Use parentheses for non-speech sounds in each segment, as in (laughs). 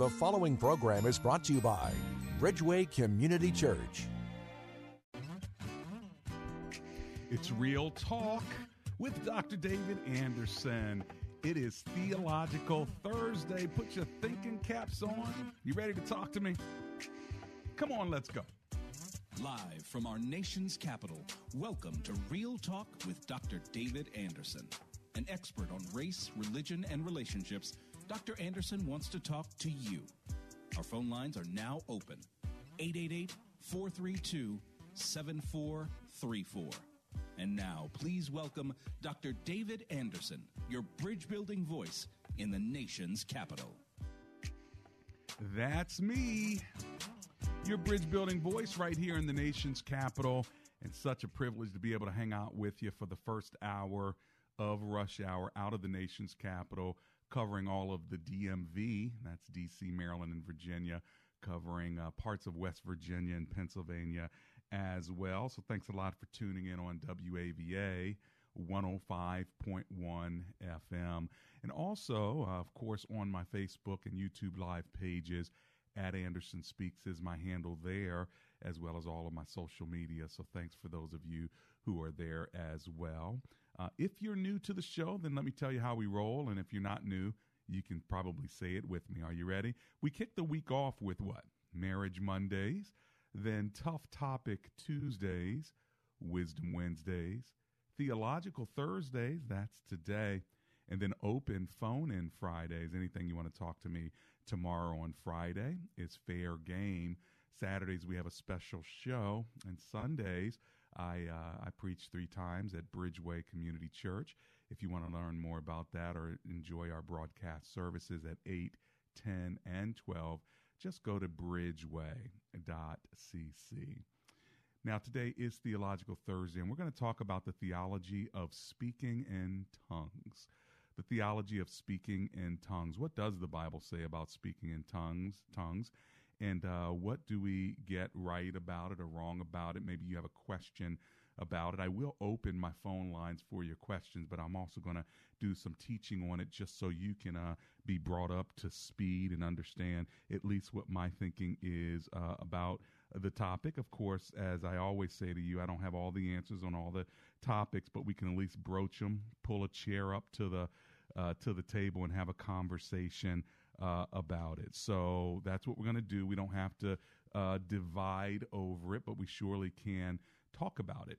The following program is brought to you by Bridgeway Community Church. It's Real Talk with Dr. David Anderson. It is Theological Thursday. Put your thinking caps on. You ready to talk to me? Come on, let's go. Live from our nation's capital, welcome to Real Talk with Dr. David Anderson. An expert on race, religion, and relationships, Dr. Anderson wants to talk to you. Our phone lines are now open 888 432 7434. And now, please welcome Dr. David Anderson, your bridge building voice in the nation's capital. That's me, your bridge building voice right here in the nation's capital. And such a privilege to be able to hang out with you for the first hour of rush hour out of the nation's capital, covering all of the DMV that's DC, Maryland, and Virginia, covering uh, parts of West Virginia and Pennsylvania as well. So thanks a lot for tuning in on WAVA 105.1 FM. And also, uh, of course, on my Facebook and YouTube live pages, at Anderson Speaks is my handle there, as well as all of my social media. So thanks for those of you who are there as well. Uh, if you're new to the show, then let me tell you how we roll. And if you're not new, you can probably say it with me. Are you ready? We kick the week off with what? Marriage Mondays, then Tough Topic Tuesdays, Wisdom Wednesdays, Theological Thursdays, that's today, and then Open Phone In Fridays. Anything you want to talk to me tomorrow on Friday is fair game. Saturdays we have a special show, and Sundays I uh, I preach three times at Bridgeway Community Church. If you want to learn more about that or enjoy our broadcast services at 8, 10, and 12, just go to bridgeway.cc. Now, today is Theological Thursday, and we're going to talk about the theology of speaking in tongues. The theology of speaking in tongues. What does the Bible say about speaking in tongues? Tongues, and uh, what do we get right about it or wrong about it? Maybe you have a question about it. I will open my phone lines for your questions, but I'm also going to do some teaching on it just so you can uh, be brought up to speed and understand at least what my thinking is uh, about the topic. Of course, as I always say to you, I don't have all the answers on all the topics, but we can at least broach them, pull a chair up to the uh, to the table, and have a conversation uh, about it. So that's what we're going to do. We don't have to uh, divide over it, but we surely can talk about it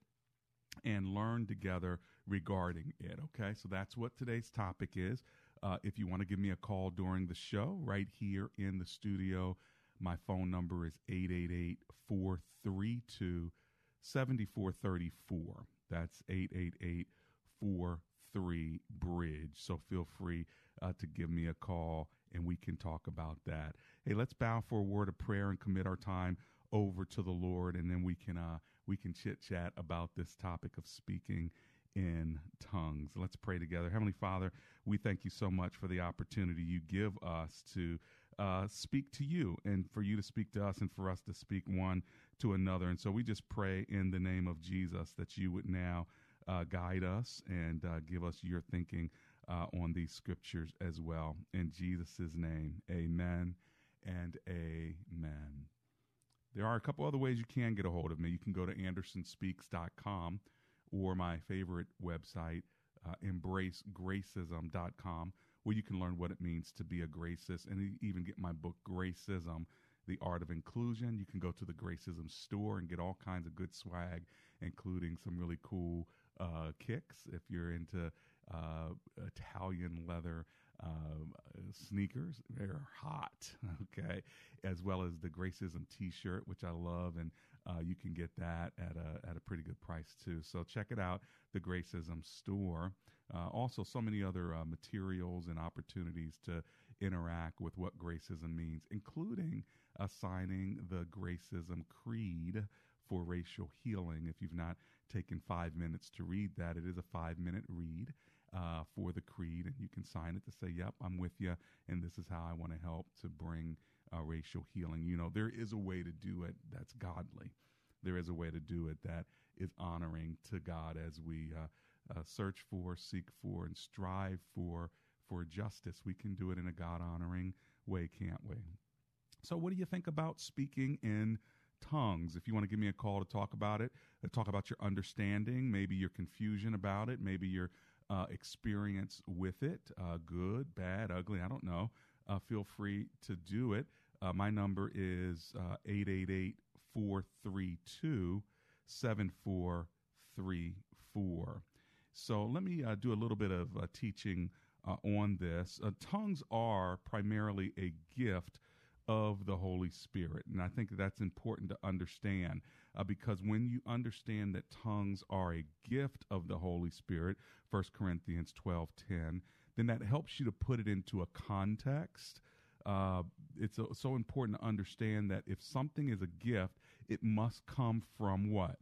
and learn together regarding it. Okay, so that's what today's topic is. Uh, if you want to give me a call during the show, right here in the studio, my phone number is 888 432 7434. That's 888 43 Bridge. So feel free uh, to give me a call and we can talk about that. Hey, let's bow for a word of prayer and commit our time over to the Lord, and then we can uh, we can chit chat about this topic of speaking in tongues. Let's pray together. Heavenly Father, we thank you so much for the opportunity you give us to uh, speak to you and for you to speak to us and for us to speak one to another. And so we just pray in the name of Jesus that you would now uh, guide us and uh, give us your thinking uh, on these scriptures as well. In Jesus' name, amen and amen. There are a couple other ways you can get a hold of me. You can go to andersonspeaks.com or my favorite website, uh, embracegracism.com, where you can learn what it means to be a gracist and even get my book, Gracism The Art of Inclusion. You can go to the Gracism store and get all kinds of good swag, including some really cool uh, kicks if you're into uh, Italian leather uh, sneakers. They're hot, (laughs) okay, as well as the Gracism T-shirt, which I love, and uh, you can get that at a at a pretty good price too. So check it out, the Gracism store. Uh, also, so many other materials and opportunities to interact with what Gracism means, including assigning the Gracism Creed for racial healing. If you've not taken five minutes to read that, it is a five minute read uh, for the creed, and you can sign it to say, "Yep, I'm with you," and this is how I want to help to bring uh, racial healing. You know, there is a way to do it that's godly. There is a way to do it that is honoring to God as we uh, uh search for, seek for, and strive for for justice. We can do it in a God honoring way, can't we? So, what do you think about speaking in tongues? If you want to give me a call to talk about it, uh, talk about your understanding, maybe your confusion about it, maybe your uh, experience with it, uh, good, bad, ugly, I don't know, uh, feel free to do it. Uh, my number is uh, 888 432 7434. So let me do a little bit of teaching on this. tongues are primarily a gift of the Holy Spirit. And I think that's important to understand uh, because when you understand that tongues are a gift of the Holy Spirit, 1 Corinthians 12 10, then that helps you to put it into a context. Uh, it's a, so important to understand that if something is a gift, it must come from what?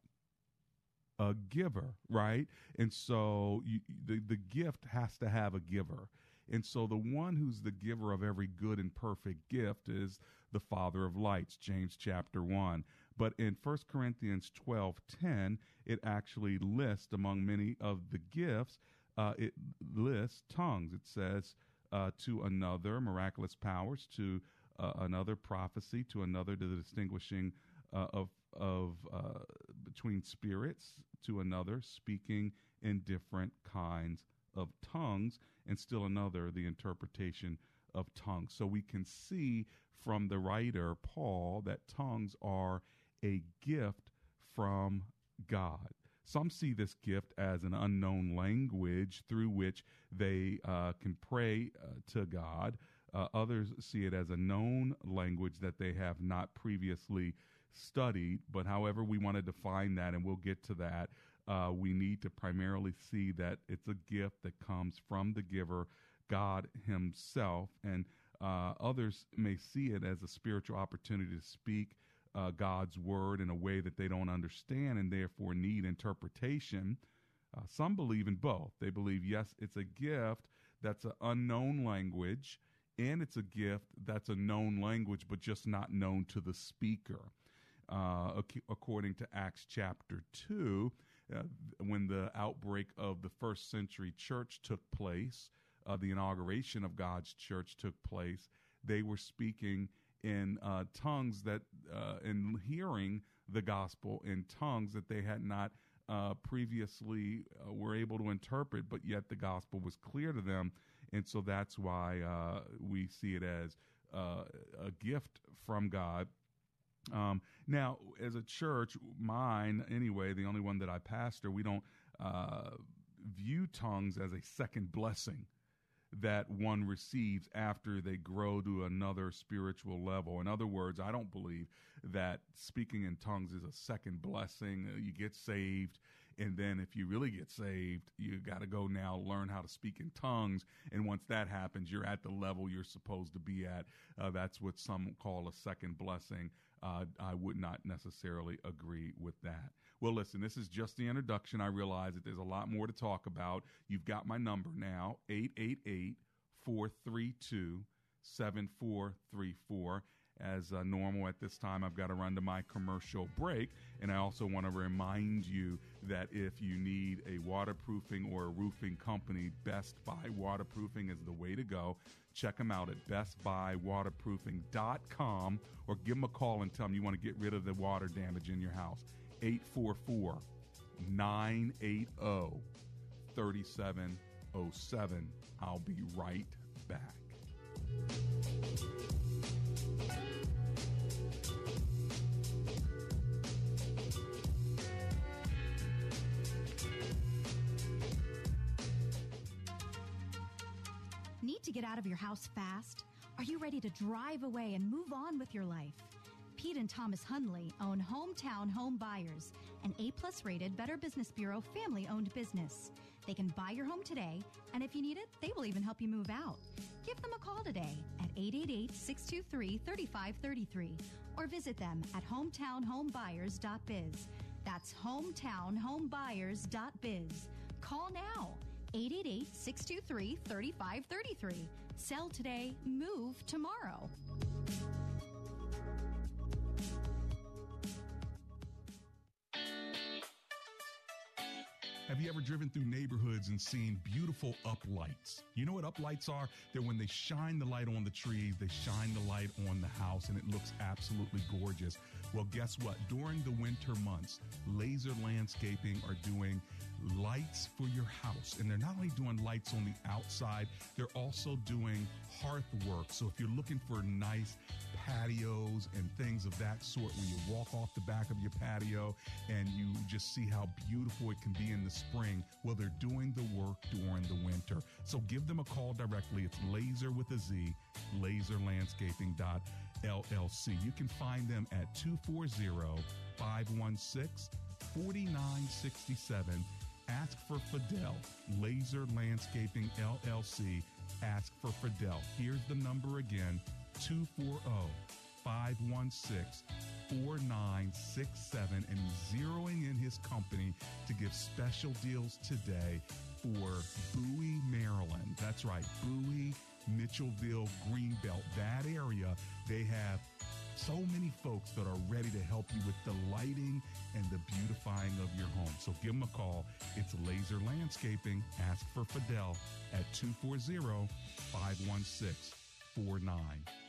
A giver, right? And so you, the, the gift has to have a giver. And so the one who's the giver of every good and perfect gift is the Father of lights, James chapter 1. But in 1 Corinthians 12:10, it actually lists among many of the gifts, uh, it lists tongues. It says uh, to another miraculous powers, to uh, another prophecy, to another to the distinguishing uh, of of uh, between spirits, to another speaking in different kinds of tongues, and still another the interpretation of tongues. So we can see from the writer Paul that tongues are a gift from God. Some see this gift as an unknown language through which they uh, can pray uh, to God. Uh, others see it as a known language that they have not previously studied. But however, we want to define that, and we'll get to that, uh, we need to primarily see that it's a gift that comes from the giver, God Himself. And uh, others may see it as a spiritual opportunity to speak uh, God's word in a way that they don't understand and therefore need interpretation. Uh, some believe in both. They believe, yes, it's a gift that's an unknown language, and it's a gift that's a known language, but just not known to the speaker. Uh, according to Acts chapter 2, uh, when the outbreak of the first century church took place, uh, the inauguration of God's church took place, they were speaking in uh, tongues that, uh, in hearing the gospel in tongues that they had not uh, previously uh, were able to interpret, but yet the gospel was clear to them. And so that's why uh, we see it as uh, a gift from God. Um, now, as a church, mine anyway, the only one that I pastor, we don't view tongues as a second blessing that one receives after they grow to another spiritual level. In other words, I don't believe that speaking in tongues is a second blessing. Uh, you get saved, and then if you really get saved, you got to go now learn how to speak in tongues. And once that happens, you're at the level you're supposed to be at. Uh, that's what some call a second blessing. Uh, I would not necessarily agree with that. Well, listen, this is just the introduction. I realize that there's a lot more to talk about. You've got my number now 888 432 7434. As uh, normal at this time, I've got to run to my commercial break. And I also want to remind you that if you need a waterproofing or a roofing company, Best Buy Waterproofing is the way to go. Check them out at bestbuywaterproofing.com or give them a call and tell them you want to get rid of the water damage in your house. 844 980 3707. I'll be right back. Need to get out of your house fast? Are you ready to drive away and move on with your life? Pete and Thomas Hunley own Hometown Home Buyers, an A plus rated Better Business Bureau family owned business. They can buy your home today, and if you need it, they will even help you move out. Give them a call today at 888 623 3533 or visit them at hometownhomebuyers.biz. That's hometownhomebuyers.biz. Call now 888 623 3533. Sell today, move tomorrow. Have you ever driven through neighborhoods and seen beautiful uplights? You know what uplights are? They're when they shine the light on the trees, they shine the light on the house, and it looks absolutely gorgeous. Well, guess what? During the winter months, Lazer Landscaping are doing lights for your house. And they're not only doing lights on the outside, they're also doing hearth work. So if you're looking for nice patios and things of that sort where you walk off the back of your patio and you just see how beautiful it can be in the spring. Well, they're doing the work during the winter. So give them a call directly. It's laser with a Z, lazerlandscaping.llc. You can find them at 240 516 4967. Ask for Fidel, Lazer Landscaping LLC. Ask for Fidel. Here's the number again 240 516 4967 and zeroing in his company to give special deals today for Bowie, Maryland. That's right, Bowie, Mitchellville, Greenbelt, that area. They have so many folks that are ready to help you with the lighting and the beautifying of your home. So give them a call. It's Lazer Landscaping. Ask for Fidel at 240 516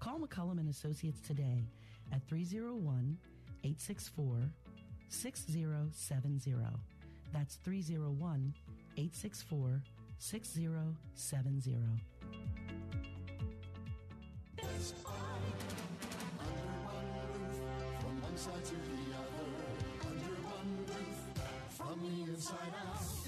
Call McCullum and Associates today at 301 864 6070. That's 301 864 6070. From one side to the other, under one roof, from the inside out.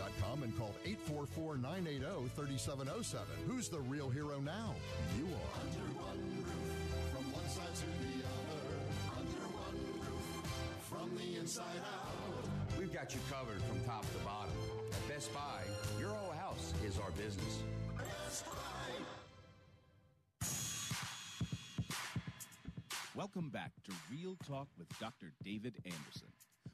and called 844-980-3707. Who's the real hero now? You are. Under one roof, from one side to the other, under one roof, from the inside out. We've got you covered from top to bottom. At Best Buy, your whole house is our business. Best Buy. Welcome back to Real Talk with Dr. David Anderson.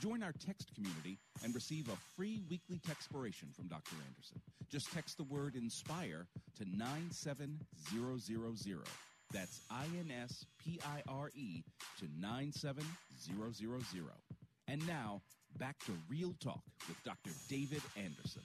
Join our text community and receive a free weekly textpiration from Dr. Anderson. Just text the word INSPIRE to 97000. That's I N S P I R E to 97000. And now, back to Real Talk with Dr. David Anderson.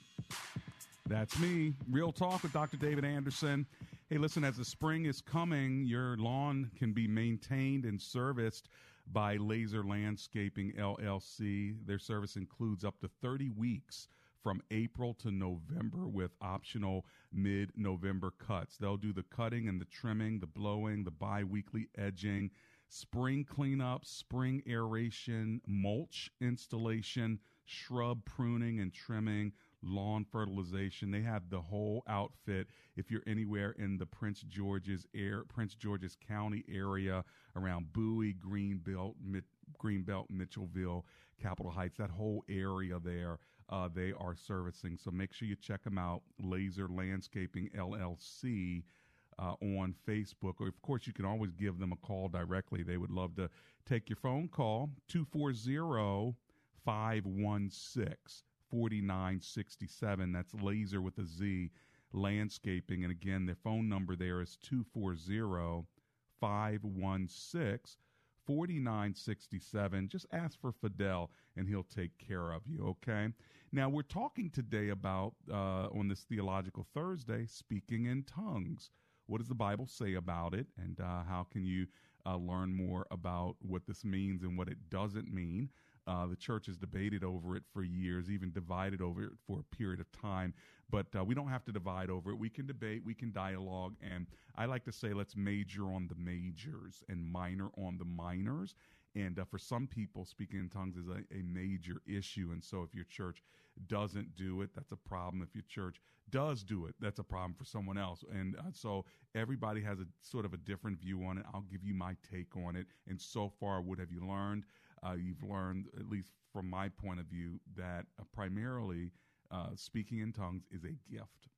That's me. Real talk with Dr. David Anderson. Hey, listen, as the spring is coming, your lawn can be maintained and serviced by Lazer Landscaping LLC. Their service includes up to 30 weeks from April to November with optional mid November cuts. They'll do the cutting and the trimming, the blowing, the bi weekly edging, spring cleanup, spring aeration, mulch installation, shrub pruning and trimming, lawn fertilization. They have the whole outfit. If you're anywhere in the Prince George's air, Prince George's County area around Bowie, Greenbelt, Mid, Greenbelt, Mitchellville, Capitol Heights, that whole area there, uh, they are servicing. So make sure you check them out. Lazer Landscaping LLC. Uh, on Facebook, or of course, you can always give them a call directly. They would love to take your phone call 240 516 4967. That's laser with a Z landscaping. And again, their phone number there is 240 516 4967. Just ask for Fidel and he'll take care of you, okay? Now, we're talking today about, uh, on this Theological Thursday, speaking in tongues. What does the Bible say about it, and uh, how can you uh, learn more about what this means and what it doesn't mean? Uh, the church has debated over it for years, even divided over it for a period of time. But uh, we don't have to divide over it. We can debate, we can dialogue, and I like to say let's major on the majors and minor on the minors. And uh, for some people, speaking in tongues is a, a, major issue. And so if your church doesn't do it, that's a problem. If your church does do it, that's a problem for someone else. And uh, so everybody has a sort of a different view on it. I'll give you my take on it. And so far, what have you learned? Uh, you've learned, at least from my point of view, that uh, primarily uh, speaking in tongues is a gift.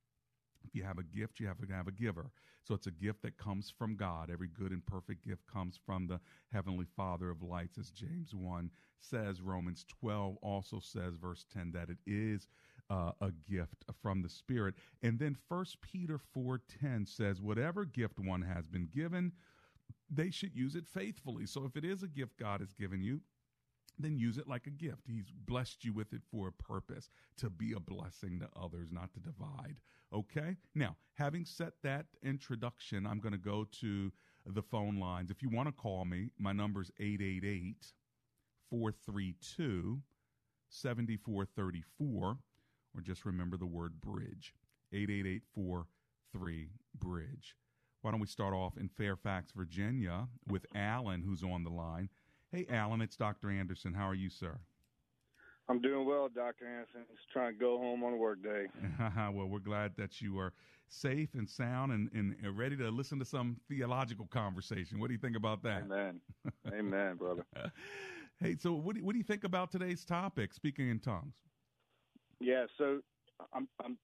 If you have a gift, you have to have a giver. So it's a gift that comes from God. Every good and perfect gift comes from the Heavenly Father of lights, as James 1 says. Romans 12 also says, verse 10, that it is uh, a gift from the Spirit. And then 1 Peter 4.10 says, whatever gift one has been given, they should use it faithfully. So if it is a gift God has given you, then use it like a gift. He's blessed you with it for a purpose to be a blessing to others, not to divide. Okay? Now, having set that introduction, I'm going to go to the phone lines. If you want to call me, my number is 888 432 7434, or just remember the word bridge 888 43 Bridge. Why don't we start off in Fairfax, Virginia with Alan, who's on the line. Hey, Alan, it's Dr. Anderson. How are you, sir? I'm doing well, Dr. Anderson. Just trying to go home on a work day. (laughs) well, we're glad that you are safe and sound and, and ready to listen to some theological conversation. What do you think about that? Amen. Amen, brother. (laughs) hey, so what do, what do you think about today's topic, speaking in tongues? Yeah, so I'm I'm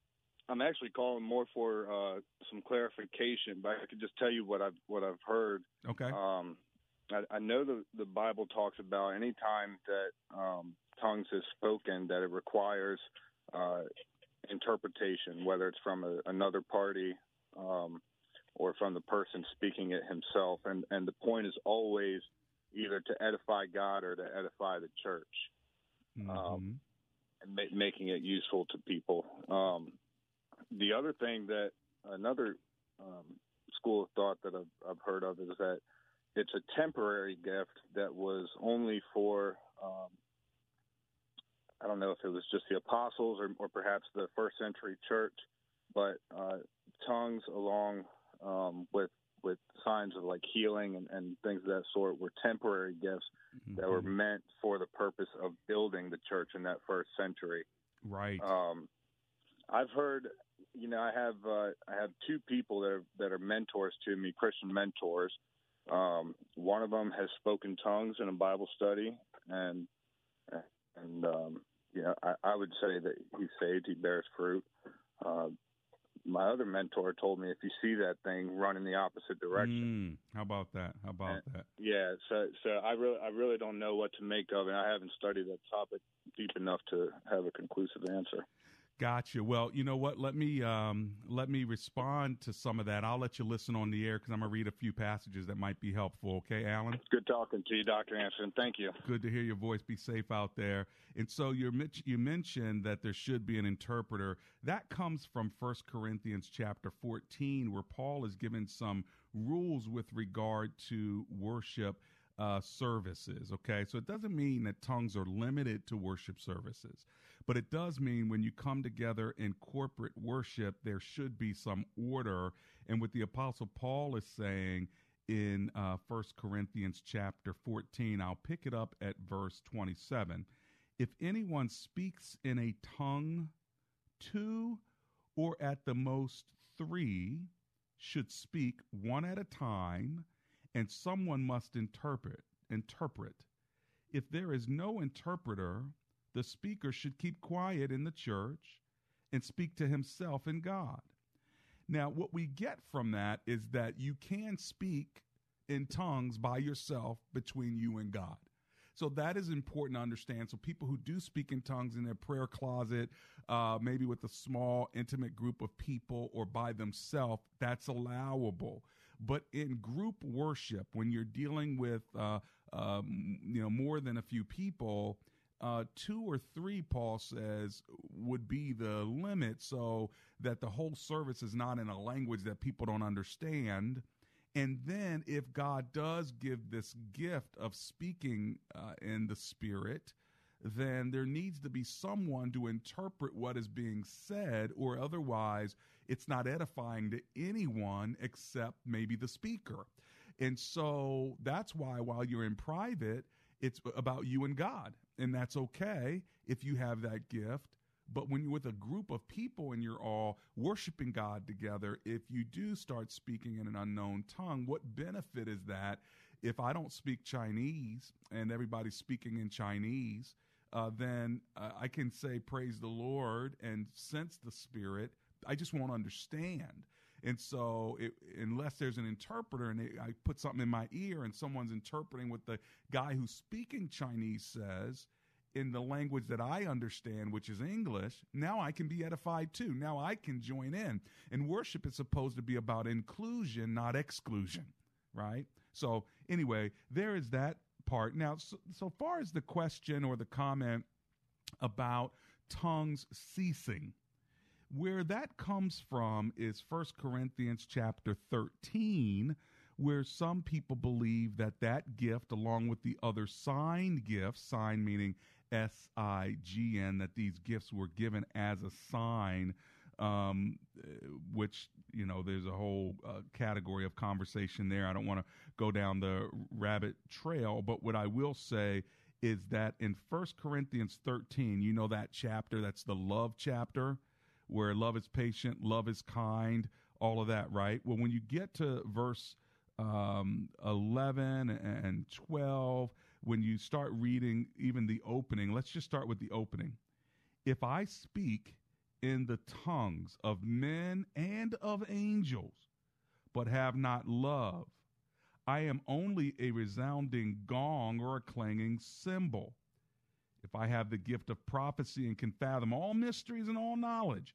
I'm actually calling more for uh, some clarification, but I could just tell you what I've what I've heard. Okay. Um, I, I know the the Bible talks about any time that um, tongues is spoken that it requires uh, interpretation, whether it's from a, another party um, or from the person speaking it himself, and and the point is always either to edify God or to edify the church, mm-hmm. um, and ma- making it useful to people. Um, the other thing that another um, school of thought that I've, I've heard of is that it's a temporary gift that was only for um, I don't know if it was just the apostles or, or perhaps the first century church, but uh, tongues along um, with with signs of like healing and, and things of that sort were temporary gifts mm-hmm. that were meant for the purpose of building the church in that first century. Right. Um, I've heard, you know, I have uh, I have two people that are that are mentors to me, Christian mentors, um, one of them has spoken tongues in a Bible study, and and um, you know, I, I would say that he's saved. He bears fruit. Uh, my other mentor told me if you see that thing, run in the opposite direction. Mm, how about that? How about and, that? Yeah, so so I really I really don't know what to make of it. I haven't studied that topic deep enough to have a conclusive answer. Gotcha. Well, you know what? Let me um, let me respond to some of that. I'll let you listen on the air because I'm gonna read a few passages that might be helpful. Okay, Alan. Good talking to you, Doctor Anderson. Thank you. Good to hear your voice. Be safe out there. And so you you mentioned that there should be an interpreter. That comes from First Corinthians chapter 14, where Paul is given some rules with regard to worship. Uh, services. Okay, so it doesn't mean that tongues are limited to worship services. But it does mean when you come together in corporate worship, there should be some order. And what the Apostle Paul is saying in uh, 1 Corinthians chapter 14, I'll pick it up at verse 27. If anyone speaks in a tongue, two or at the most three should speak one at a time, and someone must interpret. Interpret. If there is no interpreter, the speaker should keep quiet in the church and speak to himself and God. Now, what we get from that is that you can speak in tongues by yourself between you and God. So that is important to understand. So people who do speak in tongues in their prayer closet, uh, maybe with a small, intimate group of people or by themselves, that's allowable. But in group worship, when you're dealing with uh, um, you know more than a few people, uh, two or three, Paul says, would be the limit so that the whole service is not in a language that people don't understand. And then, if God does give this gift of speaking uh, in the Spirit, then there needs to be someone to interpret what is being said, or otherwise, it's not edifying to anyone except maybe the speaker. And so that's why, while you're in private, it's about you and God. And that's okay if you have that gift. But when you're with a group of people and you're all worshiping God together, if you do start speaking in an unknown tongue, what benefit is that if I don't speak Chinese and everybody's speaking in Chinese? Uh, then uh, I can say, Praise the Lord, and sense the Spirit. I just won't understand. And so, it, unless there's an interpreter and I put something in my ear and someone's interpreting what the guy who's speaking Chinese says in the language that I understand, which is English, now I can be edified too. Now I can join in. And worship is supposed to be about inclusion, not exclusion, right? So, anyway, there is that part. Now, so, so far as the question or the comment about tongues ceasing, where that comes from is 1 Corinthians chapter 13, where some people believe that that gift, along with the other signed gifts, sign meaning S I G N, that these gifts were given as a sign, um, which, you know, there's a whole uh, category of conversation there. I don't want to go down the rabbit trail, but what I will say is that in 1 Corinthians 13, you know that chapter, that's the love chapter where love is patient, love is kind, all of that, right? Well, when you get to verse um, 11 and 12, when you start reading even the opening, let's just start with the opening. If I speak in the tongues of men and of angels, but have not love, I am only a resounding gong or a clanging cymbal. If I have the gift of prophecy and can fathom all mysteries and all knowledge,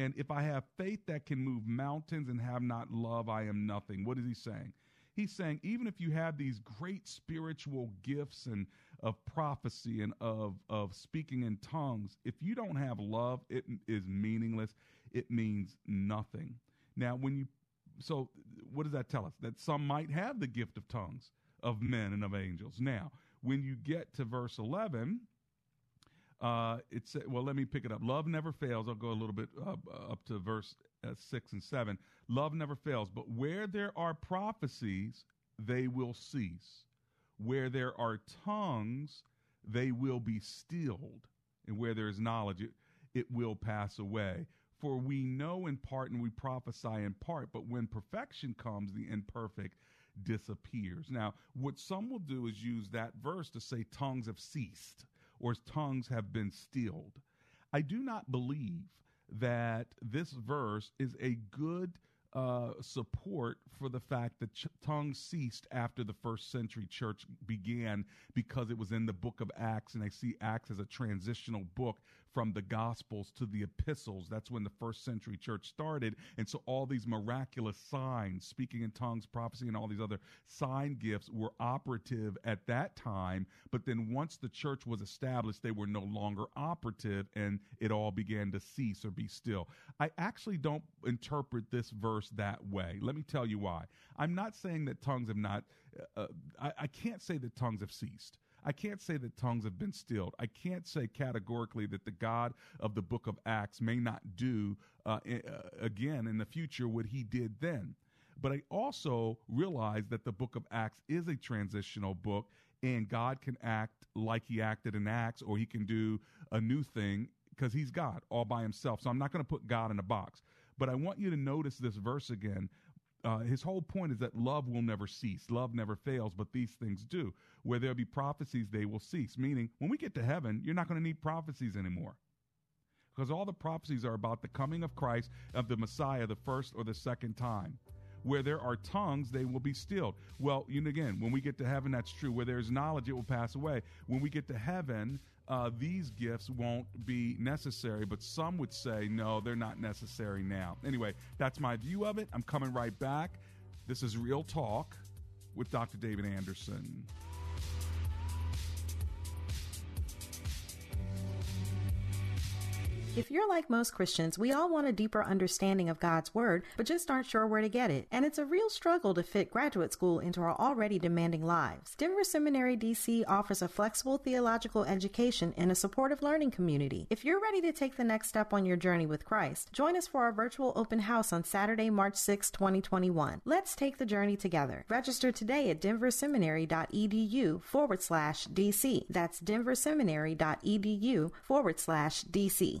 and if I have faith that can move mountains and have not love, I am nothing. What is he saying? He's saying even if you have these great spiritual gifts and of prophecy and of of speaking in tongues, if you don't have love, it is meaningless. It means nothing. Now, when you so what does that tell us? That some might have the gift of tongues of men and of angels. Now, when you get to verse 11, uh, it's well. Let me pick it up. Love never fails. I'll go a little bit up, up to verse uh, six and seven. Love never fails, but where there are prophecies, they will cease. Where there are tongues, they will be stilled, and where there is knowledge, it, it will pass away. For we know in part and we prophesy in part, but when perfection comes, the imperfect disappears. Now, what some will do is use that verse to say tongues have ceased or tongues have been stilled. I do not believe that this verse is a good uh, support for the fact that ch- tongues ceased after the first century church began because it was in the book of Acts, and I see Acts as a transitional book from the Gospels to the epistles. That's when the first century church started. And so all these miraculous signs, speaking in tongues, prophecy, and all these other sign gifts were operative at that time. But then once the church was established, they were no longer operative and it all began to cease or be still. I actually don't interpret this verse that way. Let me tell you why. I'm not saying that tongues have not, uh, I, I can't say that tongues have ceased. I can't say that tongues have been stilled. I can't say categorically that the God of the book of Acts may not do uh, uh, again in the future what he did then. But I also realize that the book of Acts is a transitional book and God can act like he acted in Acts, or he can do a new thing because he's God all by himself. So I'm not going to put God in a box. But I want you to notice this verse again. Uh, his whole point is that love will never cease. Love never fails, but these things do. Where there'll be prophecies, they will cease. Meaning, when we get to heaven, you're not going to need prophecies anymore. Because all the prophecies are about the coming of Christ, of the Messiah, the first or the second time where there are tongues, they will be stilled. Well, you again, when we get to heaven, that's true. Where there's knowledge, it will pass away. When we get to heaven, uh, these gifts won't be necessary, but some would say, no, they're not necessary now. Anyway, that's my view of it. I'm coming right back. This is Real Talk with Dr. David Anderson. If you're like most Christians, we all want a deeper understanding of God's Word, but just aren't sure where to get it. And it's a real struggle to fit graduate school into our already demanding lives. Denver Seminary DC offers a flexible theological education in a supportive learning community. If you're ready to take the next step on your journey with Christ, join us for our virtual open house on Saturday, March 6, 2021. Let's take the journey together. Register today at denverseminary.edu forward slash DC. That's denverseminary.edu forward slash DC.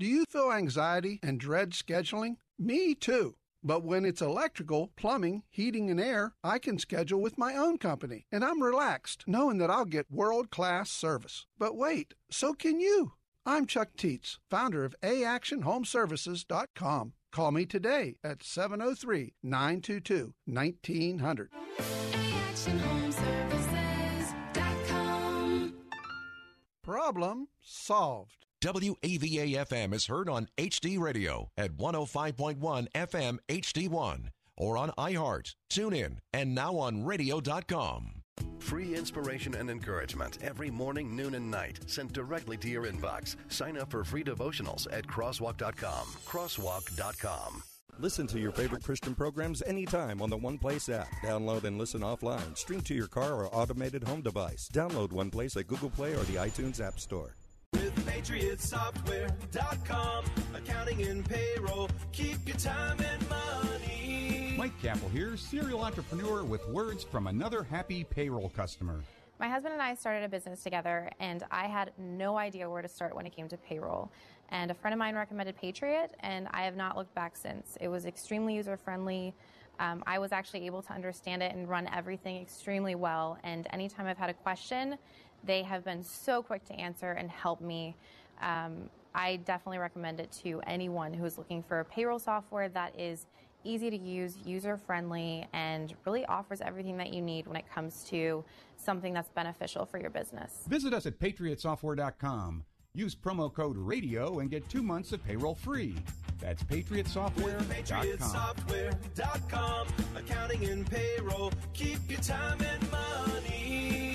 do you feel anxiety and dread scheduling? Me too. But when it's electrical, plumbing, heating, and air, I can schedule with my own company, and I'm relaxed knowing that I'll get world class service. But wait, so can you. I'm Chuck Teets, founder of AActionHomeservices.com. Call me today at 703 922 1900. Problem solved. WAVA FM is heard on HD Radio at 105.1 FM HD1 or on iHeart, TuneIn, and now on radio.com. Free inspiration and encouragement every morning, noon, and night sent directly to your inbox. Sign up for free devotionals at crosswalk.com. Crosswalk.com. Listen to your favorite Christian programs anytime on the One Place app. Download and listen offline. Stream to your car or automated home device. Download One Place at Google Play or the iTunes App Store. With PatriotSoftware.com, accounting and payroll, keep your time and money. Mike Kappel here, serial entrepreneur with words from another happy payroll customer. My husband and I started a business together, and I had no idea where to start when it came to payroll. And a friend of mine recommended Patriot, and I have not looked back since. It was extremely user friendly. Um, I was actually able to understand it and run everything extremely well. And anytime I've had a question, they have been so quick to answer and help me. Um, I definitely recommend it to anyone who is looking for a payroll software that is easy to use, user friendly, and really offers everything that you need when it comes to something that's beneficial for your business. Visit us at patriotsoftware.com. Use promo code RADIO and get two months of payroll free. That's patriotsoftware.com. PatriotSoftware.com, accounting and payroll, keep your time and money.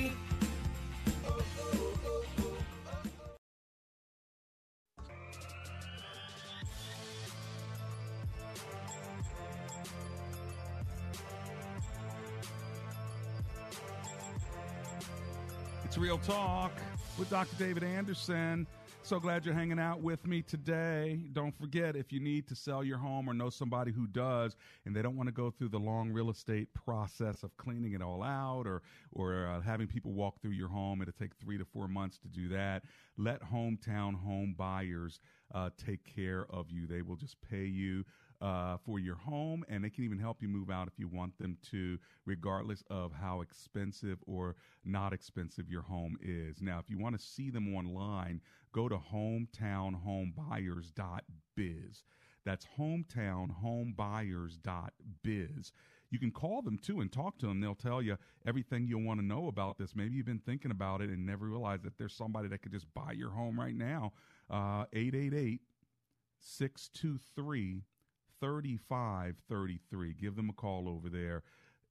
Talk with Dr. David Anderson. So glad you're hanging out with me today. Don't forget if you need to sell your home or know somebody who does and they don't want to go through the long real estate process of cleaning it all out or or uh, having people walk through your home, it'll take 3 to 4 months to do that. Let hometown home buyers uh, take care of you. They will just pay you uh, for your home, and they can even help you move out if you want them to, regardless of how expensive or not expensive your home is. Now, if you want to see them online, go to hometownhomebuyers.biz. That's hometownhomebuyers.biz. You can call them too and talk to them. They'll tell you everything you'll want to know about this. Maybe you've been thinking about it and never realized that there's somebody that could just buy your home right now. 888 623 3533. Give them a call over there.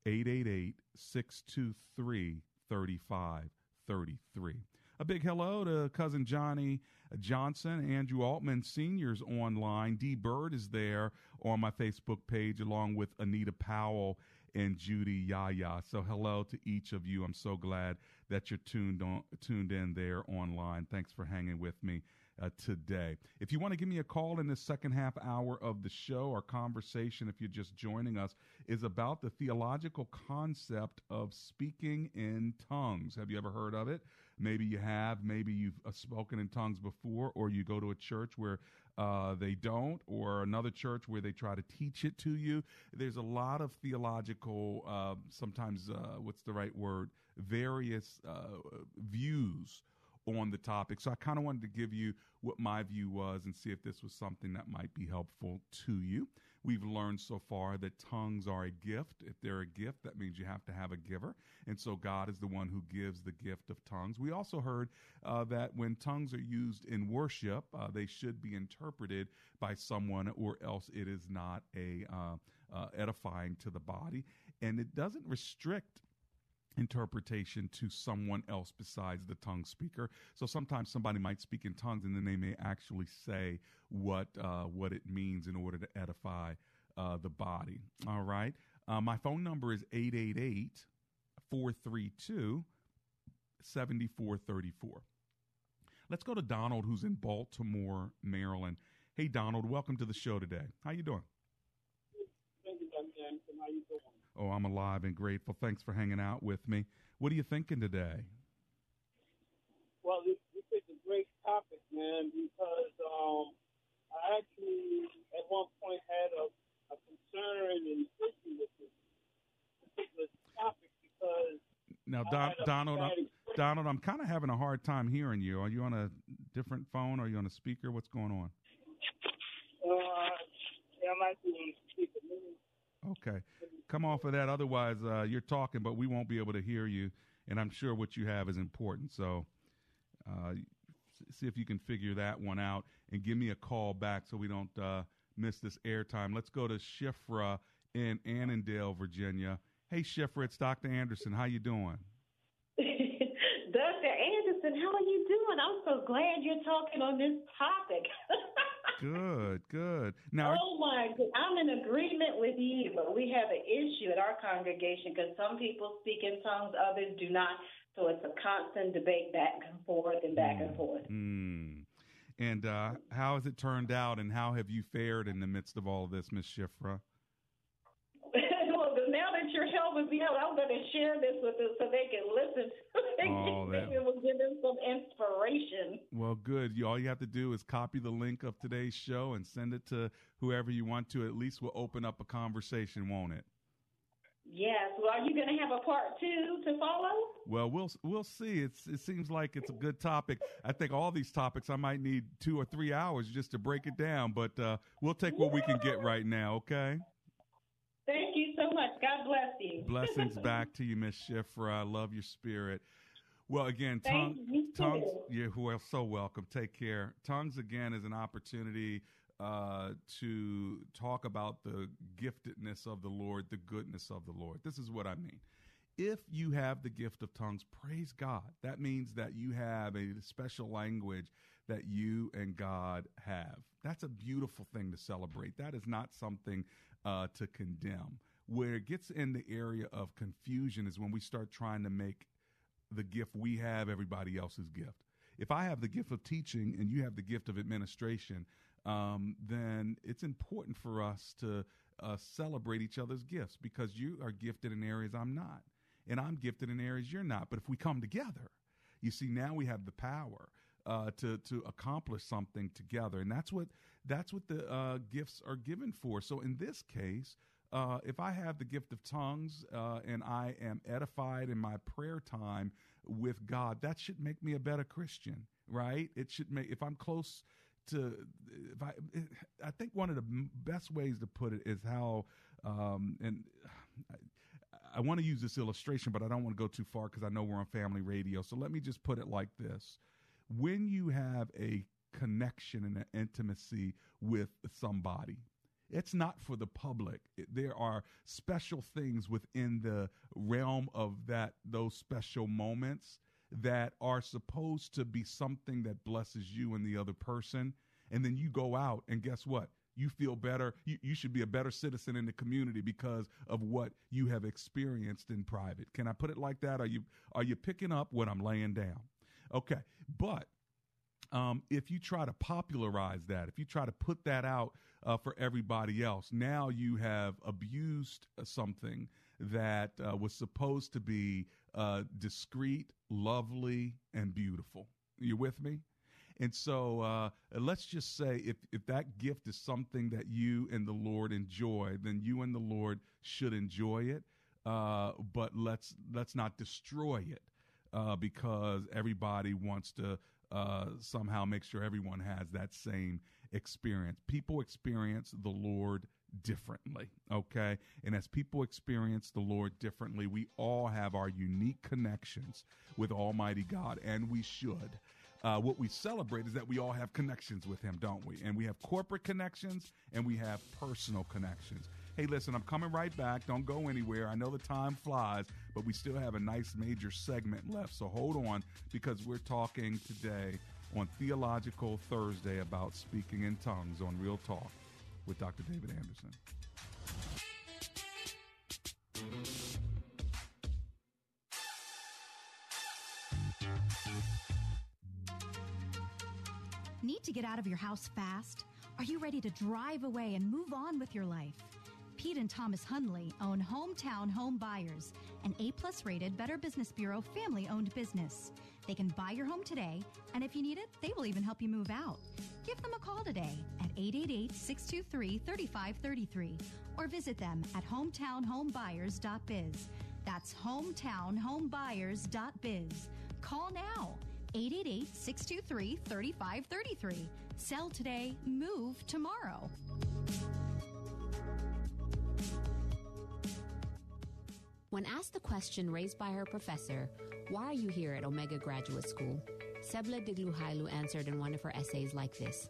888 623 3533. A big hello to cousin Johnny Johnson, Andrew Altman Seniors online. D Bird is there on my Facebook page along with Anita Powell and Judy Yaya. So hello to each of you. I'm so glad that you're tuned on tuned in there online. Thanks for hanging with me uh, today. If you want to give me a call in the second half hour of the show, our conversation, if you're just joining us, is about the theological concept of speaking in tongues. Have you ever heard of it? Maybe you have. Maybe you've uh, spoken in tongues before, or you go to a church where uh, they don't, or another church where they try to teach it to you. There's a lot of theological, uh, sometimes, uh, what's the right word? Various uh, views on the topic. So I kind of wanted to give you what my view was and see if this was something that might be helpful to you. We've learned so far that tongues are a gift. If they're a gift, that means you have to have a giver. And so God is the one who gives the gift of tongues. We also heard uh, that when tongues are used in worship, uh, they should be interpreted by someone or else it is not a uh, uh edifying to the body. And it doesn't restrict interpretation to someone else besides the tongue speaker. So sometimes somebody might speak in tongues and then they may actually say what uh, what it means in order to edify uh, the body. All right. Uh, my phone number is 888 432 7434. Let's go to Donald, who's in Baltimore, Maryland. Hey, Donald, welcome to the show today. How you doing? Thank you. How you doing? Oh, I'm alive and grateful. Thanks for hanging out with me. What are you thinking today? Well, this, this is a great topic, man, because um, I actually at one point had a, a concern and issue with this particular topic because. Now, Don, Donald, I'm, Donald, I'm kind of having a hard time hearing you. Are you on a different phone? Are you on a speaker? What's going on? Uh, yeah, I'm actually on a speaker. Okay come off of that. Otherwise, uh, you're talking, but we won't be able to hear you. And I'm sure what you have is important. So uh, see if you can figure that one out and give me a call back so we don't uh, miss this airtime. Let's go to Shifra in Annandale, Virginia. Hey, Shifra, it's Dr. Anderson. How you doing? (laughs) Dr. Anderson, how are you doing? I'm so glad you're talking on this topic. (laughs) good, good. Now, oh my, I'm in agreement with you, but we have an issue at our congregation because some people speak in tongues, others do not. So it's a constant debate back and forth and back mm, and forth. Mm. And uh, how has it turned out, and how have you fared in the midst of all of this, Miss Shifra? (laughs) Well, now that your help with me. I'm going to share this with them so they can listen. Oh, that. it will give them some inspiration. Well, good. You, all you have to do is copy the link of today's show and send it to whoever you want to. At least we'll open up a conversation, won't it? Yes. Well, are you going to have a part two to follow? Well, we'll we'll see. It's it seems like it's a good topic. I think all these topics I might need two or three hours just to break it down, but uh, we'll take what we can get right now. Okay. Thank you so much. God bless you. Blessings (laughs) back to you, Miss Shifra. I love your spirit. Well, again, tongue, tongues, you're well, so welcome. Take care. Tongues, again, is an opportunity uh, to talk about the giftedness of the Lord, the goodness of the Lord. This is what I mean. If you have the gift of tongues, praise God. That means that you have a special language that you and God have. That's a beautiful thing to celebrate. That is not something uh, to condemn. Where it gets in the area of confusion is when we start trying to make the gift we have everybody else's gift. If I have the gift of teaching and you have the gift of administration, um, then it's important for us to uh, celebrate each other's gifts because you are gifted in areas I'm not, and I'm gifted in areas you're not. But if we come together, you see, now we have the power uh, to to accomplish something together, and that's what that's what the uh, gifts are given for. So in this case, uh, if I have the gift of tongues uh, and I am edified in my prayer time with God, that should make me a better Christian, right? It should make if I'm close to if I I think one of the best ways to put it is how um, and. I, I want to use this illustration, but I don't want to go too far because I know we're on family radio. So let me just put it like this when you have a connection and an intimacy with somebody, It's not for the public. There are special things within the realm of that those special moments that are supposed to be something that blesses you and the other person. And then you go out and guess what? You feel better. You, you should be a better citizen in the community because of what you have experienced in private. Can I put it like that? Are you are you picking up what I'm laying down? Okay. But um, if you try to popularize that, if you try to put that out uh, for everybody else, now you have abused something that uh, was supposed to be uh, discreet, lovely, and beautiful. You with me? And so uh, let's just say if, if that gift is something that you and the Lord enjoy, then you and the Lord should enjoy it. Uh, but let's let's not destroy it uh, because everybody wants to uh, somehow make sure everyone has that same experience. People experience the Lord differently, okay? And as people experience the Lord differently, we all have our unique connections with Almighty God, and we should. Uh, what we celebrate is that we all have connections with Him, don't we? And we have corporate connections and we have personal connections. Hey, listen, I'm coming right back. Don't go anywhere. I know the time flies, but we still have a nice major segment left. So hold on because we're talking today on Theological Thursday about speaking in tongues on Real Talk with Dr. David Anderson. Need to get out of your house fast? Are you ready to drive away and move on with your life? Pete and Thomas Hundley own Hometown Home Buyers, an A plus rated Better Business Bureau family owned business. They can buy your home today, and if you need it, they will even help you move out. Give them a call today at 888 623 3533 or visit them at hometownhomebuyers.biz. That's hometownhomebuyers.biz. Call now 888 623 3533. Sell today, move tomorrow. When asked the question raised by her professor, Why are you here at Omega Graduate School? Sebla Digluhailu answered in one of her essays like this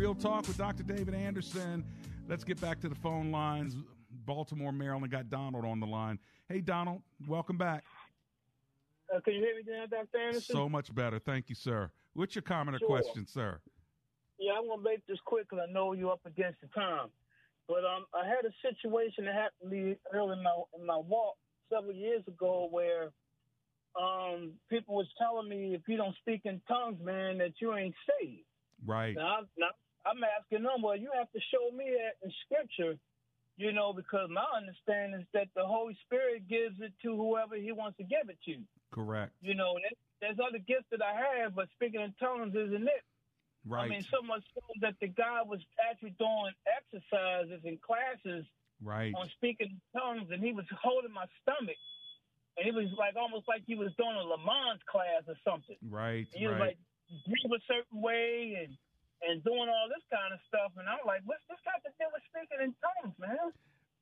Real Talk with Dr. David Anderson. Let's get back to the phone lines. Baltimore, Maryland got Donald on the line. Hey, Donald, welcome back. Uh, can you hear me now, Dr. Anderson? So much better. Thank you, sir. What's your comment Sure. or question, sir? Yeah, I'm gonna make this quick because I know you're up against the time. But um, I had a situation that happened to me early in my in my walk several years ago where um people was telling me if you don't speak in tongues, man, that you ain't saved. Right. Now, I'm- now I'm asking them, well, you have to show me that in scripture, you know, because my understanding is that the Holy Spirit gives it to whoever He wants to give it to. Correct. You know, and there's other gifts that I have, but speaking in tongues isn't it. Right. I mean, so much so that the guy was actually doing exercises and classes Right. on speaking in tongues, and he was holding my stomach, and it was like almost like he was doing a Lamaze class or something. Right. And he was like breathe a certain way and and doing all this kind of stuff, and I'm like, what's this got to do with speaking in tongues, man?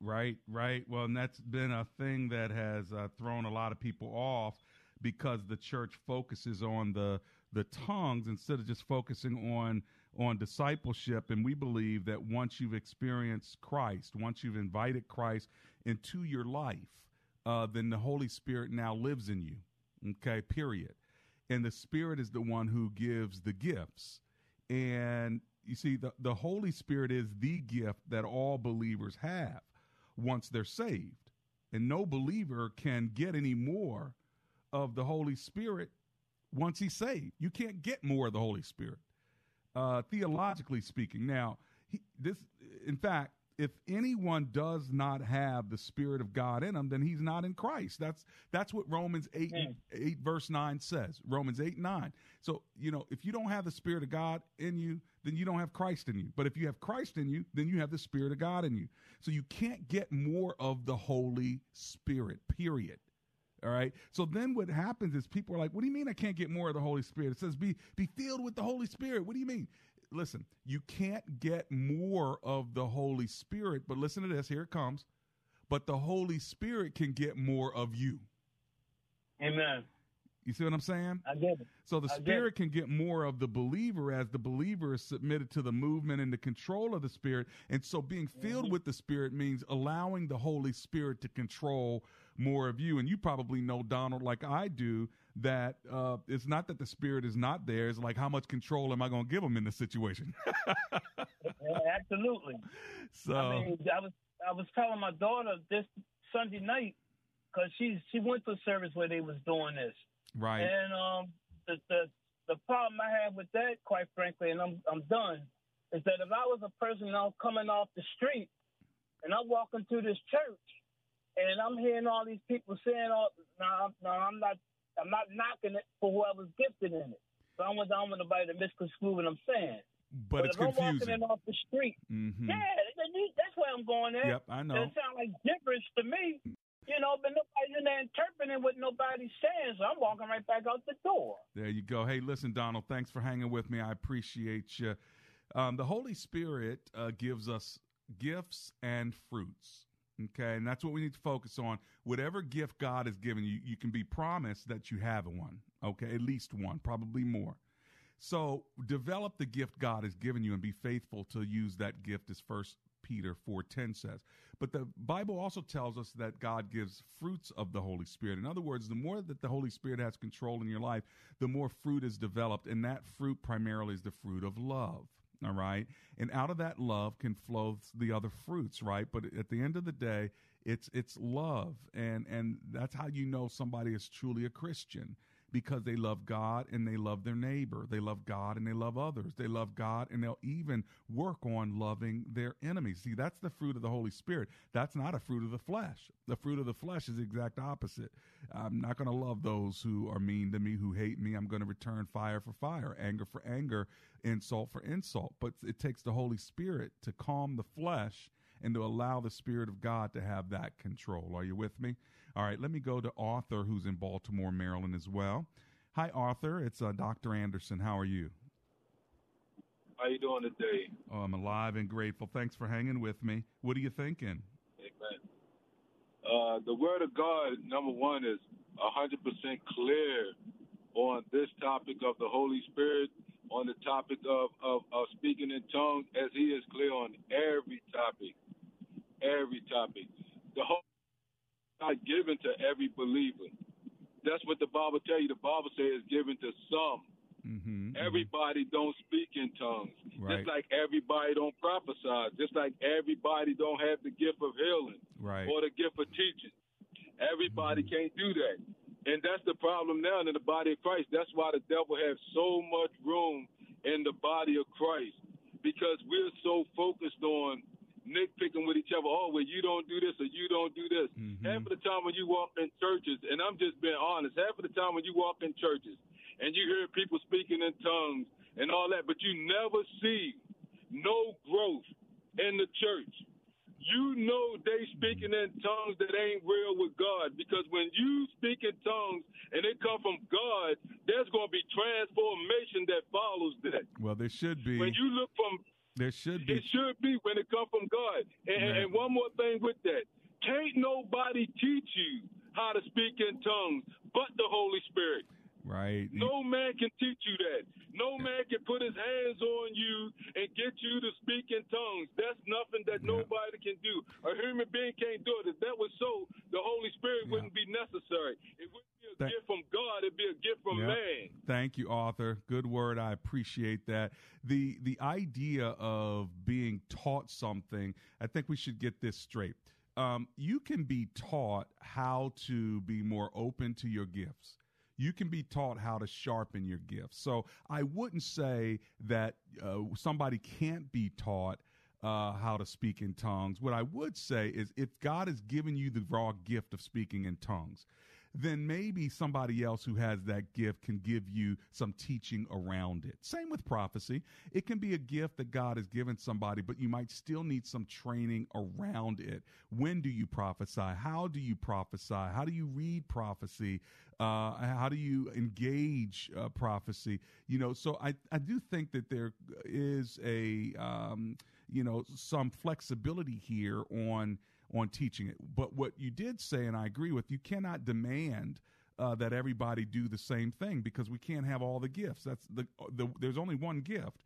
Right, right. Well, and that's been a thing that has uh, thrown a lot of people off because the church focuses on the the tongues instead of just focusing on on discipleship. And we believe that once you've experienced Christ, once you've invited Christ into your life, uh, then the Holy Spirit now lives in you. Okay, period. and the Spirit is the one who gives the gifts. And you see, the, the Holy Spirit is the gift that all believers have once they're saved. And no believer can get any more of the Holy Spirit once he's saved. You can't get more of the Holy Spirit, uh, theologically speaking. Now, he, this, in fact, if anyone does not have the Spirit of God in him, then he's not in Christ. That's that's what Romans 8, Mm. 8 verse 9 says. Romans 8, 9. So, you know, if you don't have the Spirit of God in you, then you don't have Christ in you. But if you have Christ in you, then you have the Spirit of God in you. So you can't get more of the Holy Spirit, period. All right. So then what happens is people are like, what do you mean I can't get more of the Holy Spirit? It says be be filled with the Holy Spirit. What do you mean? Listen, you can't get more of the Holy Spirit, but listen to this, here it comes. But the Holy Spirit can get more of you. Amen. You see what I'm saying? I get it. So the I Spirit can get more of the believer as the believer is submitted to the movement and the control of the Spirit. And so being filled Mm-hmm. with the Spirit means allowing the Holy Spirit to control more of you. And you probably know, Donald, like I do, that uh, it's not that the Spirit is not there. It's like, how much control am I going to give him in this situation? (laughs) Absolutely. so, I mean, I was I was telling my daughter this Sunday night because she she went to a service where they was doing this, right. and um the the the problem I have with that, quite frankly, and I'm I'm done, is that if I was a person now coming off the street and I'm walking through this church and I'm hearing all these people saying all no no I'm not I'm not knocking it for whoever's gifted in it. So I want I don't want nobody to misconstrue what I'm saying. but, it's if I'm walking confusing. in off the street, Mhm. yeah, that's where I'm going at. Yep, I know. It sounds like gibberish to me, you know, but nobody's in there interpreting what nobody's saying, so I'm walking right back out the door. There you go. Hey, listen, Donald, thanks for hanging with me. I appreciate you. Um, the Holy Spirit uh, gives us gifts and fruits. Okay, and that's what we need to focus on. Whatever gift God has given you, you can be promised that you have one. Okay, at least one, probably more. So develop the gift God has given you and be faithful to use that gift, as First Peter four ten says. But the Bible also tells us that God gives fruits of the Holy Spirit. In other words, the more that the Holy Spirit has control in your life, the more fruit is developed, and that fruit primarily is the fruit of love. All right, and out of that love can flow the other fruits, right? But at the end of the day, it's it's love, and and that's how you know somebody is truly a Christian because they love God and they love their neighbor. They love God and they love others. They love God and they'll even work on loving their enemies. See, that's the fruit of the Holy Spirit. That's not a fruit of the flesh. The fruit of the flesh is the exact opposite. I'm not going to love those who are mean to me, who hate me. I'm going to return fire for fire, anger for anger, insult for insult. But it takes the Holy Spirit to calm the flesh and to allow the Spirit of God to have that control. Are you with me? All right, let me go to Arthur, who's in Baltimore, Maryland as well. Hi, Arthur. It's uh, Dr. Anderson. How are you? How you doing today? Oh, I'm alive and grateful. Thanks for hanging with me. What are you thinking? Amen. Uh, the word of God, number one, is hundred percent clear on this topic of the Holy Spirit, on the topic of, of, of speaking in tongues, as He is clear on every topic, every topic. The whole not given to every believer. That's what the Bible tell you. The Bible says it's given to some. Mm-hmm. Everybody don't speak in tongues. Right. Just like everybody don't prophesy. Just like everybody don't have the gift of healing Right. or the gift of teaching. Everybody can't do that. And that's the problem now in the body of Christ. That's why the devil has so much room in the body of Christ. Because we're so focused on nitpicking with each other. Oh, well, you don't do this or you don't do this. Mm-hmm. Half of the time when you walk in churches, and I'm just being honest, half of the time when you walk in churches and you hear people speaking in tongues and all that, but you never see no growth in the church. You know they speaking in tongues that ain't real with God because when you speak in tongues and it come from God, there's going to be transformation that follows that. Well, there should be. When you look from There should be. it should be when it comes from God. And, Right. and one more thing with that. Can't nobody teach you how to speak in tongues but the Holy Spirit. Right. No man can teach you that. No man can put his hands on you and get you to speak in tongues. That's nothing that nobody can do. A human being can't do it. If that was so, the Holy Spirit wouldn't be necessary. It wouldn't be a Thank- gift from God. It'd be a gift from Yep. man. Thank you, Arthur. Good word. I appreciate that. The the idea of being taught something, I think we should get this straight. Um, you can be taught how to be more open to your gifts. You can be taught how to sharpen your gifts. So I wouldn't say that uh, somebody can't be taught uh, how to speak in tongues. What I would say is if God has given you the raw gift of speaking in tongues, then maybe somebody else who has that gift can give you some teaching around it. Same with prophecy. It can be a gift that God has given somebody, but you might still need some training around it. When do you prophesy? How do you prophesy? How do you read prophecy? Uh, how do you engage uh, prophecy? You know, so I, I do think that there is a, um, you know, some flexibility here on on teaching it. But what you did say, and I agree with, you cannot demand uh, that everybody do the same thing because we can't have all the gifts. That's the, the there's only one gift,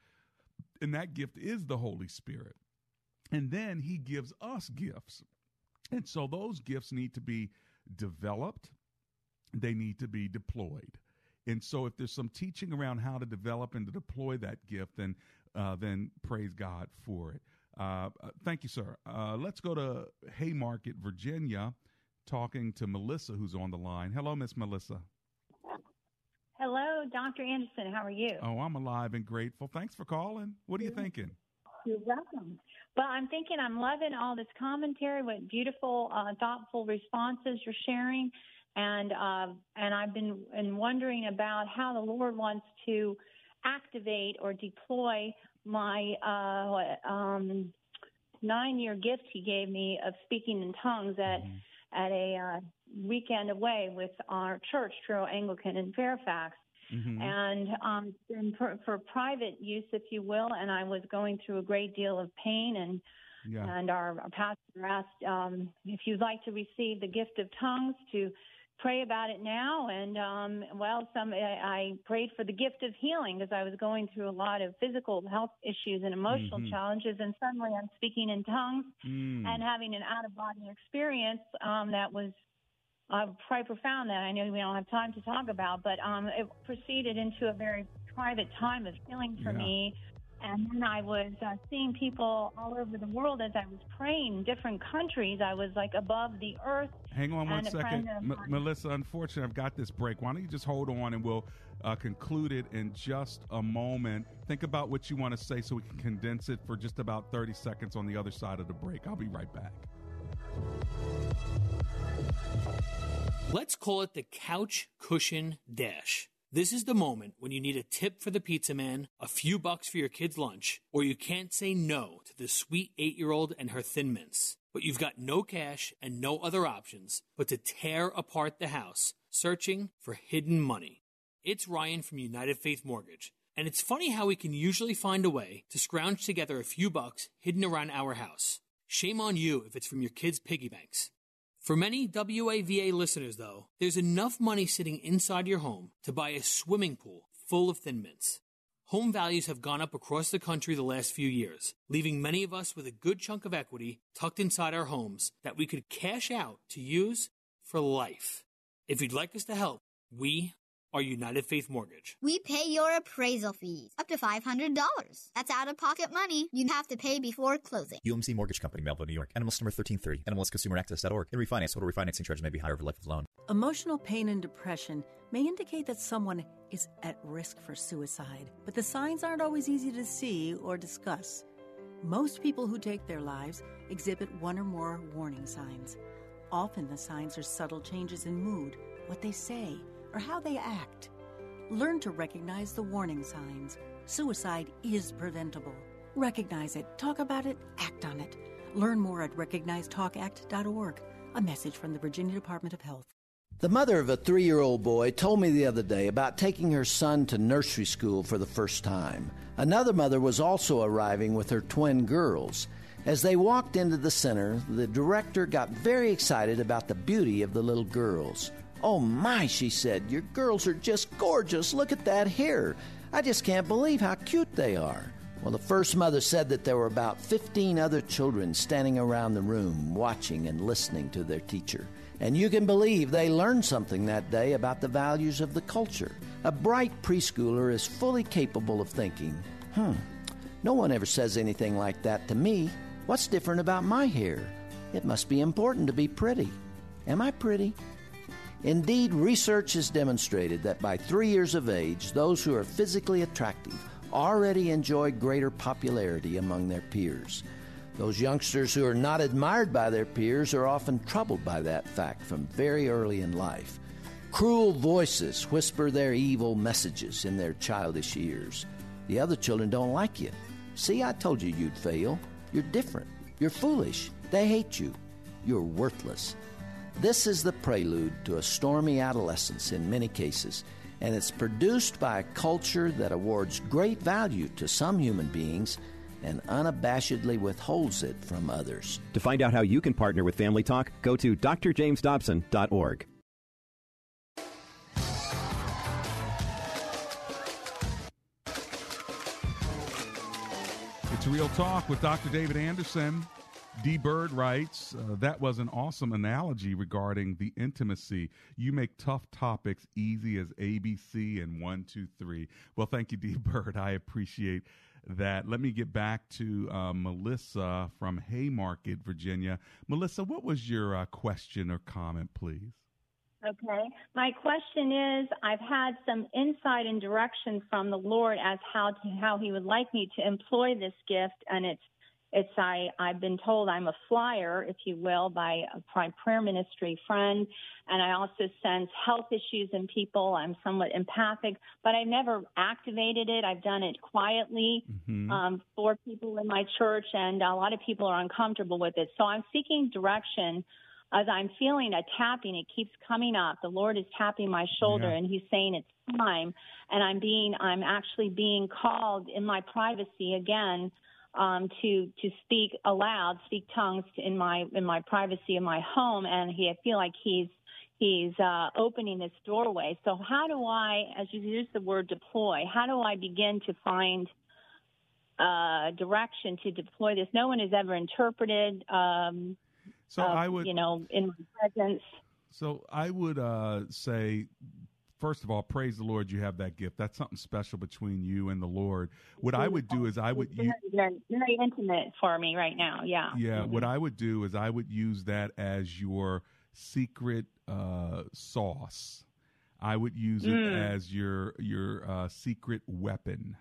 and that gift is the Holy Spirit. And then He gives us gifts, and so those gifts need to be developed. They need to be deployed. And so, if there's some teaching around how to develop and to deploy that gift, then uh, then praise God for it. Uh, thank you, sir. Uh, let's go to Haymarket, Virginia, talking to Melissa, who's on the line. Hello, Miss Melissa. Hello, Dr. Anderson. How are you? Oh, I'm alive and grateful. Thanks for calling. What are you thinking? You're welcome. Well, I'm thinking I'm loving all this commentary, what beautiful, uh, thoughtful responses you're sharing, and uh, and I've been and wondering about how the Lord wants to activate or deploy my uh, um, nine-year gift He gave me of speaking in tongues at at a uh, weekend away with our church, Truro Anglican in Fairfax. Mm-hmm. and um, and for, for private use, if you will. And I was going through a great deal of pain, and Yeah. and our, our pastor asked um, if you'd like to receive the gift of tongues to pray about it now. And um, well, some I, I prayed for the gift of healing because I was going through a lot of physical health issues and emotional Mhm. challenges, and suddenly I'm speaking in tongues Mm. and having an out of body experience um, that was uh, quite profound. That I know we don't have time to talk about, but um, it proceeded into a very private time of healing for Yeah. me. And then I was uh, seeing people all over the world as I was praying different countries. I was like above the earth. Hang on one And a second, friend of M- Melissa. Unfortunately, I've got this break. Why don't you just hold on and we'll uh, conclude it in just a moment. Think about what you want to say so we can condense it for just about 30 seconds on the other side of the break. I'll be right back. Let's call it the couch cushion dash. This is the moment when you need a tip for the pizza man, a few bucks for your kid's lunch, or you can't say no to the sweet eight year old and her thin mints. But you've got no cash and no other options but to tear apart the house, searching for hidden money. It's Ryan from United Faith Mortgage, and it's funny how we can usually find a way to scrounge together a few bucks hidden around our house. Shame on you if it's from your kids' piggy banks. For many WAVA listeners, though, there's enough money sitting inside your home to buy a swimming pool full of thin mints. Home values have gone up across the country the last few years, leaving many of us with a good chunk of equity tucked inside our homes that we could cash out to use for life. If you'd like us to help, we are United Faith Mortgage. We pay your appraisal fees up to $500. That's out of pocket money you have to pay before closing. UMC Mortgage Company, Melville, New York. NMLS number 1330. NMLSConsumerAccess.org. In refinance, total refinancing charges may be higher over life of loan. Emotional pain and depression may indicate that someone is at risk for suicide, but the signs aren't always easy to see or discuss. Most people who take their lives exhibit one or more warning signs. Often the signs are subtle changes in mood, what they say, or how they act. Learn to recognize the warning signs. Suicide is preventable. Recognize it, talk about it, act on it. Learn more at recognizetalkact.org. A message from the Virginia Department of Health. The mother of a three year old boy told me the other day about taking her son to nursery school for the first time. Another mother was also arriving with her twin girls. As they walked into the center, the director got very excited about the beauty of the little girls. Oh my, she said, your girls are just gorgeous. Look at that hair. I just can't believe how cute they are. Well, the first mother said that there were about 15 other children standing around the room watching and listening to their teacher. And you can believe they learned something that day about the values of the culture. A bright preschooler is fully capable of thinking, hmm, no one ever says anything like that to me. What's different about my hair? It must be important to be pretty. Am I pretty? Indeed, research has demonstrated that by three years of age, those who are physically attractive already enjoy greater popularity among their peers. Those youngsters who are not admired by their peers are often troubled by that fact from very early in life. Cruel voices whisper their evil messages in their childish ears. The other children don't like you. See, I told you you'd fail. You're different. You're foolish. They hate you. You're worthless. This is the prelude to a stormy adolescence in many cases, and it's produced by a culture that awards great value to some human beings and unabashedly withholds it from others. To find out how you can partner with Family Talk, go to drjamesdobson.org. It's Real Talk with Dr. David Anderson. D. Bird writes, uh, that was an awesome analogy regarding the intimacy. You make tough topics easy as ABC and one, two, three. Well, thank you, D. (laughs) Bird. I appreciate that. Let me get back to uh, Melissa from Haymarket, Virginia. Melissa, what was your uh, question or comment, please? Okay. My question is I've had some insight and direction from the Lord as how to, how he would like me to employ this gift and it's it's I I've been told I'm a flyer, if you will, by a prime prayer ministry friend, and I also sense health issues in people. I'm somewhat empathic, but I've never activated it. I've done it quietly mm-hmm. um, for people in my church, and a lot of people are uncomfortable with it. So I'm seeking direction as I'm feeling a tapping, it keeps coming up. The Lord is tapping my shoulder yeah. and He's saying it's time. And I'm being, I'm actually being called in my privacy again um, to to speak aloud, speak tongues in my in my privacy in my home. And he, I feel like He's He's uh, opening this doorway. So how do I, as you use the word deploy, how do I begin to find uh, direction to deploy this? No one has ever interpreted. Um, so I would, you know, in my presence. So I would uh, say, first of all, praise the Lord you have that gift. That's something special between you and the Lord. What I would do is I would very, very, very intimate for me right now. Yeah. Yeah. Mm-hmm. What I would do is I would use that as your secret uh, sauce. I would use it mm. as your your uh, secret weapon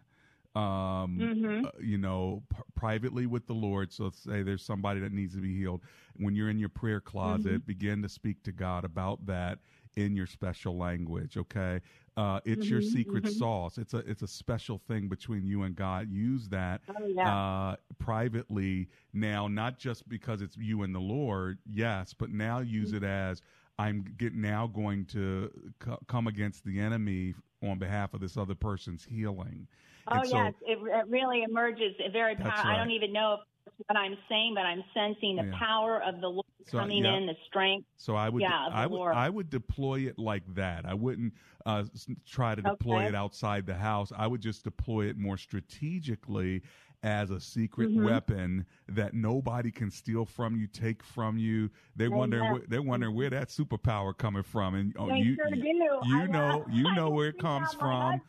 um, mm-hmm. uh, you know, p- privately with the Lord. So say there's somebody that needs to be healed. When you're in your prayer closet, mm-hmm. begin to speak to God about that in your special language. Okay, uh, it's mm-hmm. your secret mm-hmm. sauce. It's a it's a special thing between you and God. Use that oh, yeah. uh, privately now, not just because it's you and the Lord. Yes, but now use mm-hmm. it as I'm get now going to c- come against the enemy on behalf of this other person's healing. Oh so, yes, it, it, really emerges very powerful. Right. I don't even know what I'm saying, but I'm sensing the yeah. power of the Lord so, coming yeah. in, the strength. So I would, yeah, I would, Lord. I would deploy it like that. I wouldn't uh, try to deploy okay. it outside the house. I would just deploy it more strategically as a secret mm-hmm. weapon that nobody can steal from you, take from you. They're wondering, where, they're wondering where that superpower coming from, and oh, you, sure you, you know, you know where it comes from.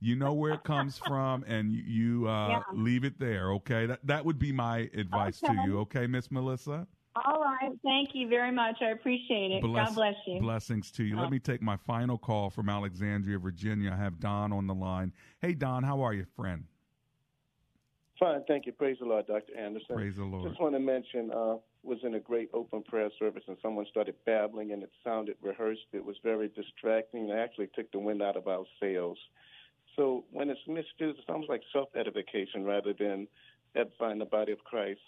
You know where it comes (laughs) from, and you uh, yeah. leave it there. Okay, that that would be my advice okay. to you. Okay, Miss Melissa. All right. Thank you very much. I appreciate it. Bless, God bless you. Blessings to you. Oh. Let me take my final call from Alexandria, Virginia. I have Don on the line. Hey, Don, how are you, friend? Fine, thank you. Praise the Lord, Dr. Anderson. Praise the Lord. Just want to mention, uh, was in a great open prayer service, and someone started babbling, and it sounded rehearsed. It was very distracting. It actually took the wind out of our sails. So when it's misused, it's almost like self-edification rather than edifying the body of Christ.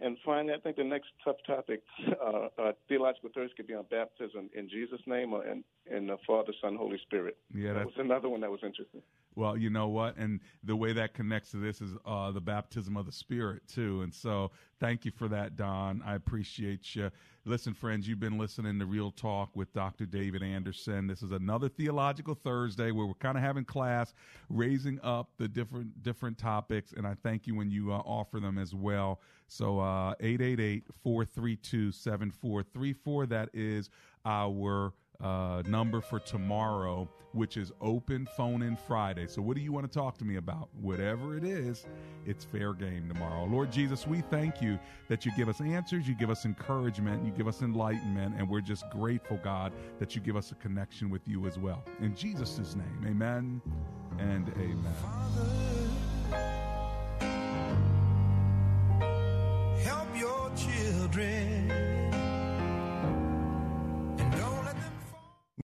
And finally, I think the next tough topic, uh, uh, theological thirst could be on baptism in Jesus' name or in, and the Father, Son, Holy Spirit. Yeah, that was another one that was interesting. Well, you know what, and the way that connects to this is uh, the baptism of the Spirit too. And so, thank you for that, Don. I appreciate you. Listen, friends, you've been listening to Real Talk with Dr. David Anderson. This is another theological Thursday where we're kind of having class, raising up the different different topics, and I thank you when you uh, offer them as well. So, uh, 888 432 7434. That is our uh, number for tomorrow, which is open phone in Friday. So, what do you want to talk to me about? Whatever it is, it's fair game tomorrow. Lord Jesus, we thank you that you give us answers, you give us encouragement, you give us enlightenment, and we're just grateful, God, that you give us a connection with you as well. In Jesus' name, amen and amen. Help your children